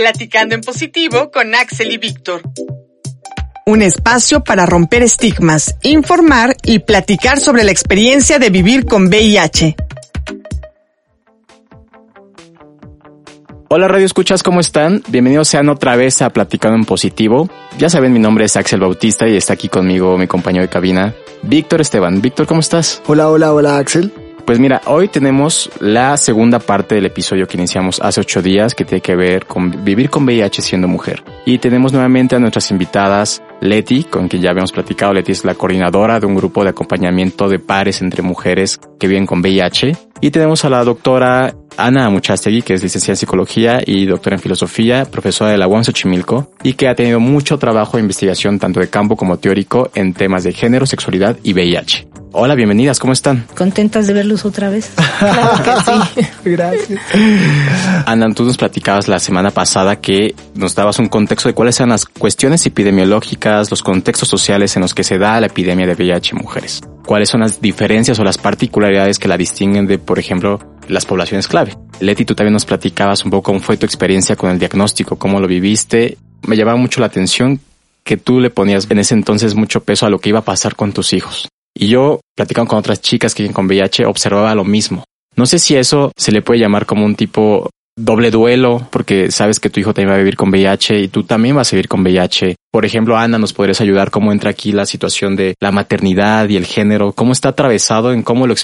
Platicando en positivo con Axel y Víctor. Un espacio para romper estigmas, informar y platicar sobre la experiencia de vivir con VIH. Hola Radio Escuchas, ¿cómo están? Bienvenidos sean otra vez a Platicando en Positivo. Ya saben, mi nombre es Axel Bautista y está aquí conmigo mi compañero de cabina, Víctor Esteban. Víctor, ¿cómo estás? Hola, hola, hola Axel. Pues mira, hoy tenemos la segunda parte del episodio que iniciamos hace ocho días que tiene que ver con vivir con VIH siendo mujer. Y tenemos nuevamente a nuestras invitadas Leti, con quien ya habíamos platicado. Leti es la coordinadora de un grupo de acompañamiento de pares entre mujeres que viven con VIH. Y tenemos a la doctora Ana Muchastegui, que es licenciada en psicología y doctora en filosofía, profesora de la UAM Xochimilco, y que ha tenido mucho trabajo de investigación tanto de campo como teórico en temas de género, sexualidad y VIH. Hola, bienvenidas, ¿cómo están? Contentas de verlos otra vez. Claro que sí. Gracias. Ana, tú nos platicabas la semana pasada que nos dabas un contexto de cuáles eran las cuestiones epidemiológicas, los contextos sociales en los que se da la epidemia de VIH en mujeres. ¿Cuáles son las diferencias o las particularidades que la distinguen de, por ejemplo, las poblaciones clave? Leti, tú también nos platicabas un poco cómo fue tu experiencia con el diagnóstico, cómo lo viviste. Me llamaba mucho la atención que tú le ponías en ese entonces mucho peso a lo que iba a pasar con tus hijos. Y yo, platicando con otras chicas que con VIH, observaba lo mismo. No sé si eso se le puede llamar como un tipo doble duelo, porque sabes que tu hijo también va a vivir con VIH y tú también vas a vivir con VIH. Por ejemplo, Ana, ¿nos podrías ayudar cómo entra aquí la situación de la maternidad y el género? ¿Cómo está atravesado en cómo lo,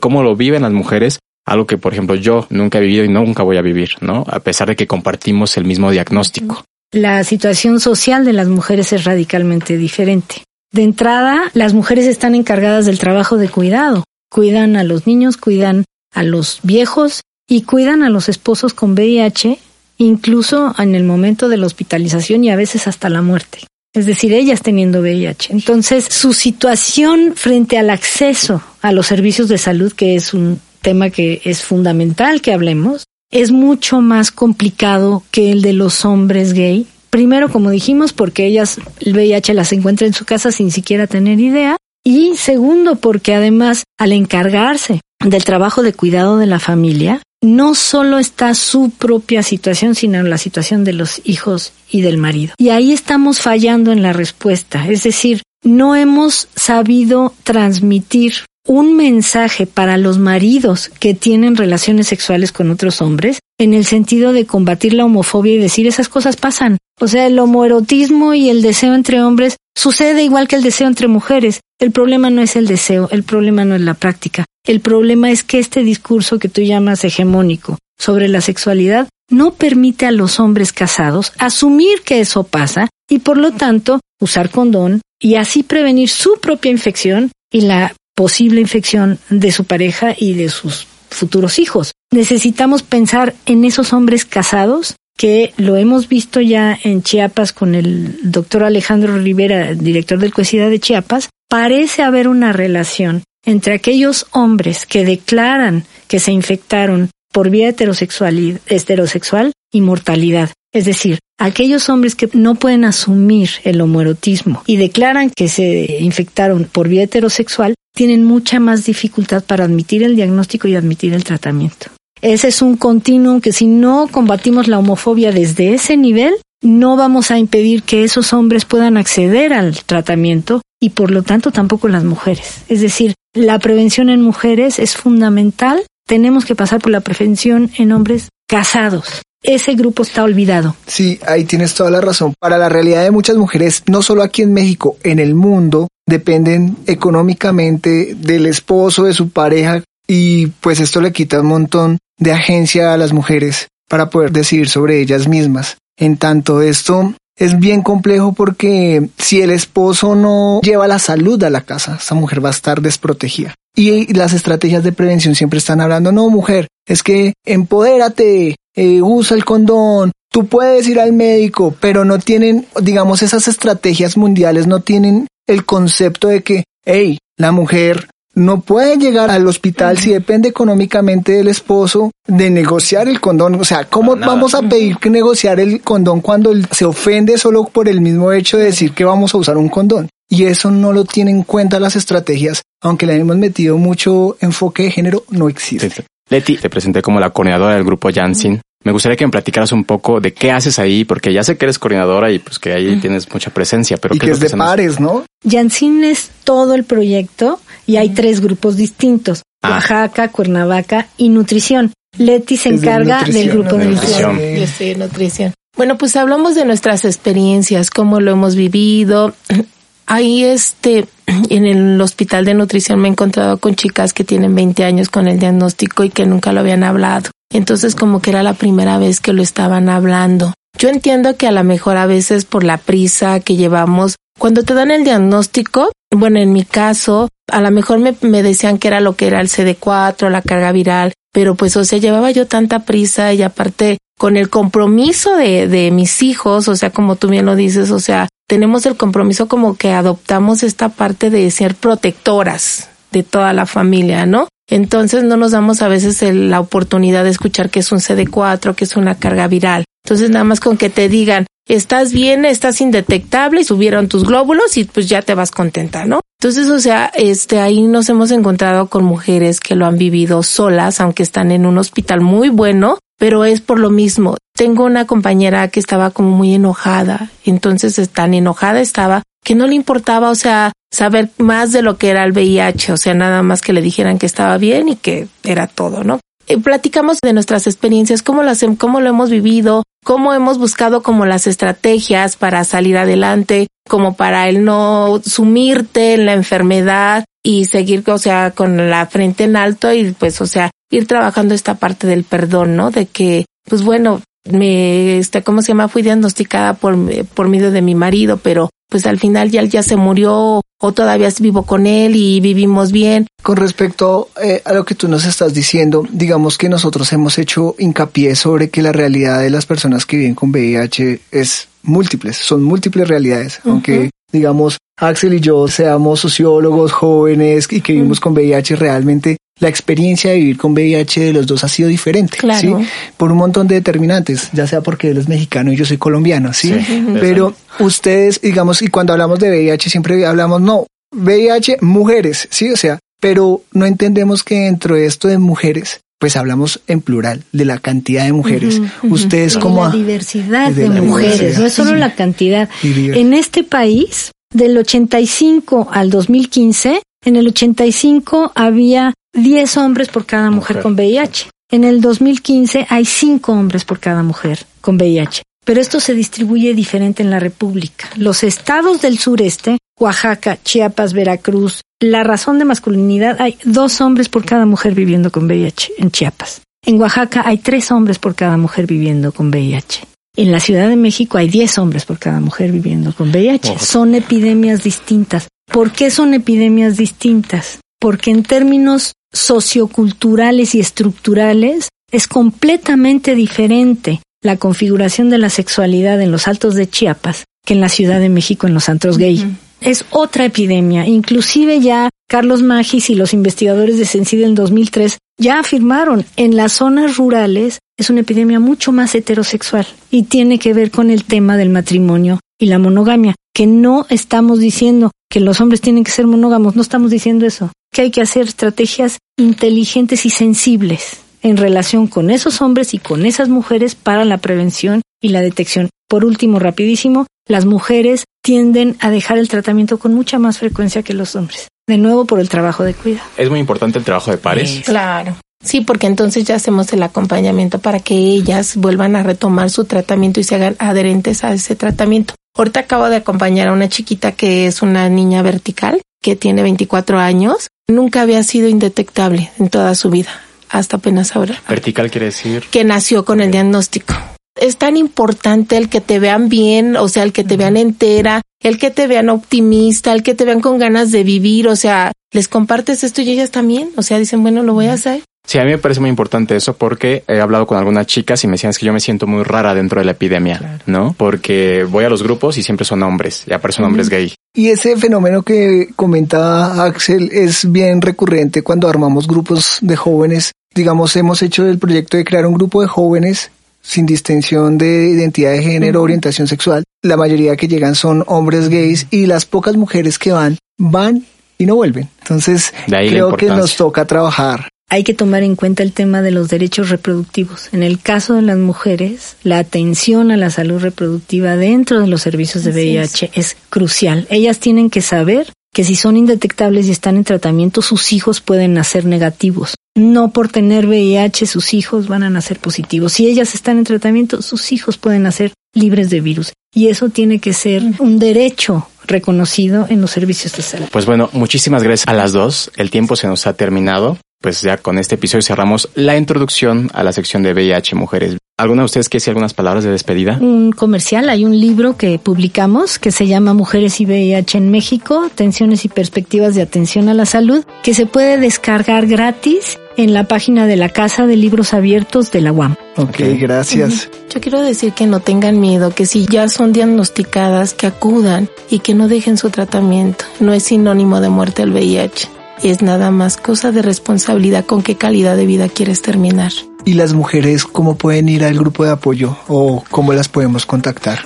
cómo lo viven las mujeres? Algo que, por ejemplo, yo nunca he vivido y nunca voy a vivir, ¿no? A pesar de que compartimos el mismo diagnóstico. La situación social de las mujeres es radicalmente diferente. De entrada, las mujeres están encargadas del trabajo de cuidado. Cuidan a los niños, cuidan a los viejos y cuidan a los esposos con VIH, incluso en el momento de la hospitalización y a veces hasta la muerte. Es decir, ellas teniendo VIH. Entonces, su situación frente al acceso a los servicios de salud, que es un tema que es fundamental que hablemos, es mucho más complicado que el de los hombres gay Primero, como dijimos, porque ellas el VIH las encuentra en su casa sin siquiera tener idea. Y segundo, porque además, al encargarse del trabajo de cuidado de la familia, no solo está su propia situación, sino la situación de los hijos y del marido. Y ahí estamos fallando en la respuesta. Es decir, no hemos sabido transmitir un mensaje para los maridos que tienen relaciones sexuales con otros hombres en el sentido de combatir la homofobia y decir esas cosas pasan. O sea, el homoerotismo y el deseo entre hombres sucede igual que el deseo entre mujeres. El problema no es el deseo, el problema no es la práctica. El problema es que este discurso que tú llamas hegemónico sobre la sexualidad no permite a los hombres casados asumir que eso pasa y por lo tanto usar condón y así prevenir su propia infección y la posible infección de su pareja y de sus futuros hijos. Necesitamos pensar en esos hombres casados que lo hemos visto ya en Chiapas con el doctor Alejandro Rivera, director del COESIDA de Chiapas, parece haber una relación entre aquellos hombres que declaran que se infectaron por vía heterosexual, heterosexual y mortalidad. Es decir, aquellos hombres que no pueden asumir el homoerotismo y declaran que se infectaron por vía heterosexual tienen mucha más dificultad para admitir el diagnóstico y admitir el tratamiento. Ese es un continuum que si no combatimos la homofobia desde ese nivel, no vamos a impedir que esos hombres puedan acceder al tratamiento y por lo tanto tampoco las mujeres. Es decir, la prevención en mujeres es fundamental. Tenemos que pasar por la prevención en hombres casados. Ese grupo está olvidado. Sí, ahí tienes toda la razón. Para la realidad de muchas mujeres, no solo aquí en México, en el mundo, dependen económicamente del esposo, de su pareja, y pues esto le quita un montón de agencia a las mujeres para poder decidir sobre ellas mismas. En tanto esto es bien complejo porque si el esposo no lleva la salud a la casa, esa mujer va a estar desprotegida. Y las estrategias de prevención siempre están hablando, no mujer, es que empodérate, eh, usa el condón, tú puedes ir al médico, pero no tienen, digamos, esas estrategias mundiales no tienen el concepto de que, hey, la mujer no puede llegar al hospital si depende económicamente del esposo de negociar el condón. O sea, ¿cómo vamos a pedir que negociar el condón cuando se ofende solo por el mismo hecho de decir que vamos a usar un condón? Y eso no lo tienen en cuenta las estrategias, aunque le hemos metido mucho enfoque de género, no existe. Leti, te presenté como la coordinadora del grupo Janssen Me gustaría que me platicaras un poco de qué haces ahí, porque ya sé que eres coordinadora y pues que ahí tienes mucha presencia, pero y que es, de pares, ¿no? Yancin es todo el proyecto y hay tres grupos distintos, ah. Oaxaca, Cuernavaca y Nutrición. Leti se encarga del grupo de nutrición. Yo en nutrición. Bueno, pues hablamos de nuestras experiencias, cómo lo hemos vivido. Ahí este, en el hospital de nutrición me he encontrado con chicas que tienen 20 años con el diagnóstico y que nunca lo habían hablado. Entonces como que era la primera vez que lo estaban hablando. Yo entiendo que a lo mejor a veces por la prisa que llevamos, cuando te dan el diagnóstico, bueno, en mi caso, a lo mejor me, decían que era lo que era el CD4, la carga viral, pero pues, o sea, llevaba yo tanta prisa y aparte con el compromiso de, de mis hijos, o sea, como tú bien lo dices, o sea, tenemos el compromiso como que adoptamos esta parte de ser protectoras de toda la familia, ¿no? Entonces no nos damos a veces la oportunidad de escuchar que es un CD4, que es una carga viral. Entonces nada más con que te digan, estás bien, estás indetectable y subieron tus glóbulos y pues ya te vas contenta, ¿no? Entonces, o sea, este, ahí nos hemos encontrado con mujeres que lo han vivido solas, aunque están en un hospital muy bueno, pero es por lo mismo. Tengo una compañera que estaba como muy enojada, entonces tan enojada estaba que no le importaba, o sea, saber más de lo que era el VIH, o sea, nada más que le dijeran que estaba bien y que era todo, ¿no? Eh, platicamos de nuestras experiencias, cómo las, cómo lo hemos vivido, cómo hemos buscado como las estrategias para salir adelante, como para el no sumirte en la enfermedad y seguir, o sea, con la frente en alto y pues, o sea, ir trabajando esta parte del perdón, ¿no? De que, pues bueno, me, este, ¿cómo se llama? Fui diagnosticada por, por medio de mi marido, pero pues al final ya, ya se murió o todavía vivo con él y vivimos bien. Con respecto eh, a lo que tú nos estás diciendo, digamos que nosotros hemos hecho hincapié sobre que la realidad de las personas que viven con VIH es múltiples, son múltiples realidades, aunque digamos Axel y yo seamos sociólogos jóvenes y que vivimos con VIH realmente la experiencia de vivir con VIH de los dos ha sido diferente, ¿sí? Por un montón de determinantes, ya sea porque él es mexicano y yo soy colombiano, ¿sí? Pero ustedes, digamos, y cuando hablamos de VIH siempre hablamos, no, VIH, mujeres, ¿sí? O sea, pero no entendemos que dentro de esto de mujeres, pues hablamos en plural de la cantidad de mujeres. Ustedes como... La diversidad de, mujeres, no es solo la cantidad. En este país, del 85 al 2015, en el 85 había 10 hombres por cada mujer, con VIH. En el 2015 hay 5 hombres por cada mujer con VIH. Pero esto se distribuye diferente en la República. Los estados del sureste, Oaxaca, Chiapas, Veracruz, la razón de masculinidad, hay dos hombres por cada mujer viviendo con VIH en Chiapas. En Oaxaca hay tres hombres por cada mujer viviendo con VIH. En la Ciudad de México hay 10 hombres por cada mujer viviendo con VIH. Son epidemias distintas. ¿Por qué son epidemias distintas? Porque en términos socioculturales y estructurales es completamente diferente la configuración de la sexualidad en los altos de Chiapas que en la Ciudad de México en los antros gay. Es otra epidemia. Inclusive ya Carlos Magis y los investigadores de Sencid en 2003 ya afirmaron en las zonas rurales es una epidemia mucho más heterosexual y tiene que ver con el tema del matrimonio y la monogamia, que no estamos diciendo que los hombres tienen que ser monógamos, no estamos diciendo eso, que hay que hacer estrategias inteligentes y sensibles en relación con esos hombres y con esas mujeres para la prevención y la detección. Por último, rapidísimo, las mujeres tienden a dejar el tratamiento con mucha más frecuencia que los hombres. De nuevo por el trabajo de cuidado. Es muy importante el trabajo de pares. Claro. Sí, porque entonces ya hacemos el acompañamiento para que ellas vuelvan a retomar su tratamiento y se hagan adherentes a ese tratamiento. Ahorita acabo de acompañar a una chiquita que es una niña vertical, que tiene 24 años. Nunca había sido indetectable en toda su vida, hasta apenas ahora. Vertical quiere decir que nació con el diagnóstico. Es tan importante el que te vean bien, o sea, el que te vean entera, el que te vean optimista, el que te vean con ganas de vivir, o sea, les compartes esto y ellas también, o sea, dicen, bueno, lo voy a hacer. Sí, a mí me parece muy importante eso porque he hablado con algunas chicas y me decían que yo me siento muy rara dentro de la epidemia, ¿no? Porque voy a los grupos y siempre son hombres y aparecen hombres gay. Y ese fenómeno que comentaba Axel es bien recurrente cuando armamos grupos de jóvenes. Digamos, hemos hecho el proyecto de crear un grupo de jóvenes sin distinción de identidad de género, orientación sexual. La mayoría que llegan son hombres gays y las pocas mujeres que van, van y no vuelven. Entonces, creo que nos toca trabajar hay que tomar en cuenta el tema de los derechos reproductivos. En el caso de las mujeres, la atención a la salud reproductiva dentro de los servicios de VIH es. crucial. Ellas tienen que saber que si son indetectables y están en tratamiento, sus hijos pueden nacer negativos. No por tener VIH sus hijos van a nacer positivos. Si ellas están en tratamiento, sus hijos pueden nacer libres de virus. Y eso tiene que ser un derecho reconocido en los servicios de salud. Pues bueno, muchísimas gracias a las dos. El tiempo se nos ha terminado pues ya con este episodio cerramos la introducción a la sección de VIH Mujeres. ¿Alguna de ustedes quiere decir algunas palabras de despedida? Un comercial, hay un libro que publicamos que se llama Mujeres y VIH en México, Tensiones y Perspectivas de Atención a la Salud, que se puede descargar gratis en la página de la Casa de Libros Abiertos de la UAM. Ok, gracias. Yo quiero decir que no tengan miedo, que si ya son diagnosticadas, que acudan y que no dejen su tratamiento. No es sinónimo de muerte el VIH es nada más cosa de responsabilidad con qué calidad de vida quieres terminar. ¿Y las mujeres cómo pueden ir al grupo de apoyo o cómo las podemos contactar?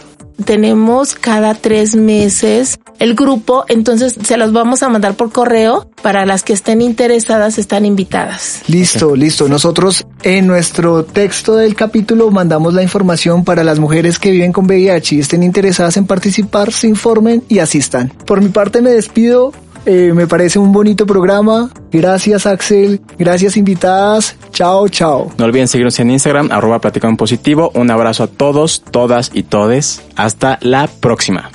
Tenemos cada tres meses el grupo, entonces se los vamos a mandar por correo. Para las que estén interesadas, están invitadas. Listo, listo. Nosotros en nuestro texto del capítulo mandamos la información para las mujeres que viven con VIH y estén interesadas en participar, se informen y asistan. Por mi parte me despido. Eh, me parece un bonito programa. Gracias Axel, gracias invitadas. Chao, chao. No olviden seguirnos en Instagram, arroba platicando positivo. Un abrazo a todos, todas y todes. Hasta la próxima.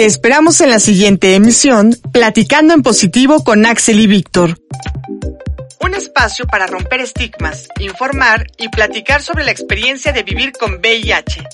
Te esperamos en la siguiente emisión, Platicando en Positivo con Axel y Víctor. Un espacio para romper estigmas, informar y platicar sobre la experiencia de vivir con VIH.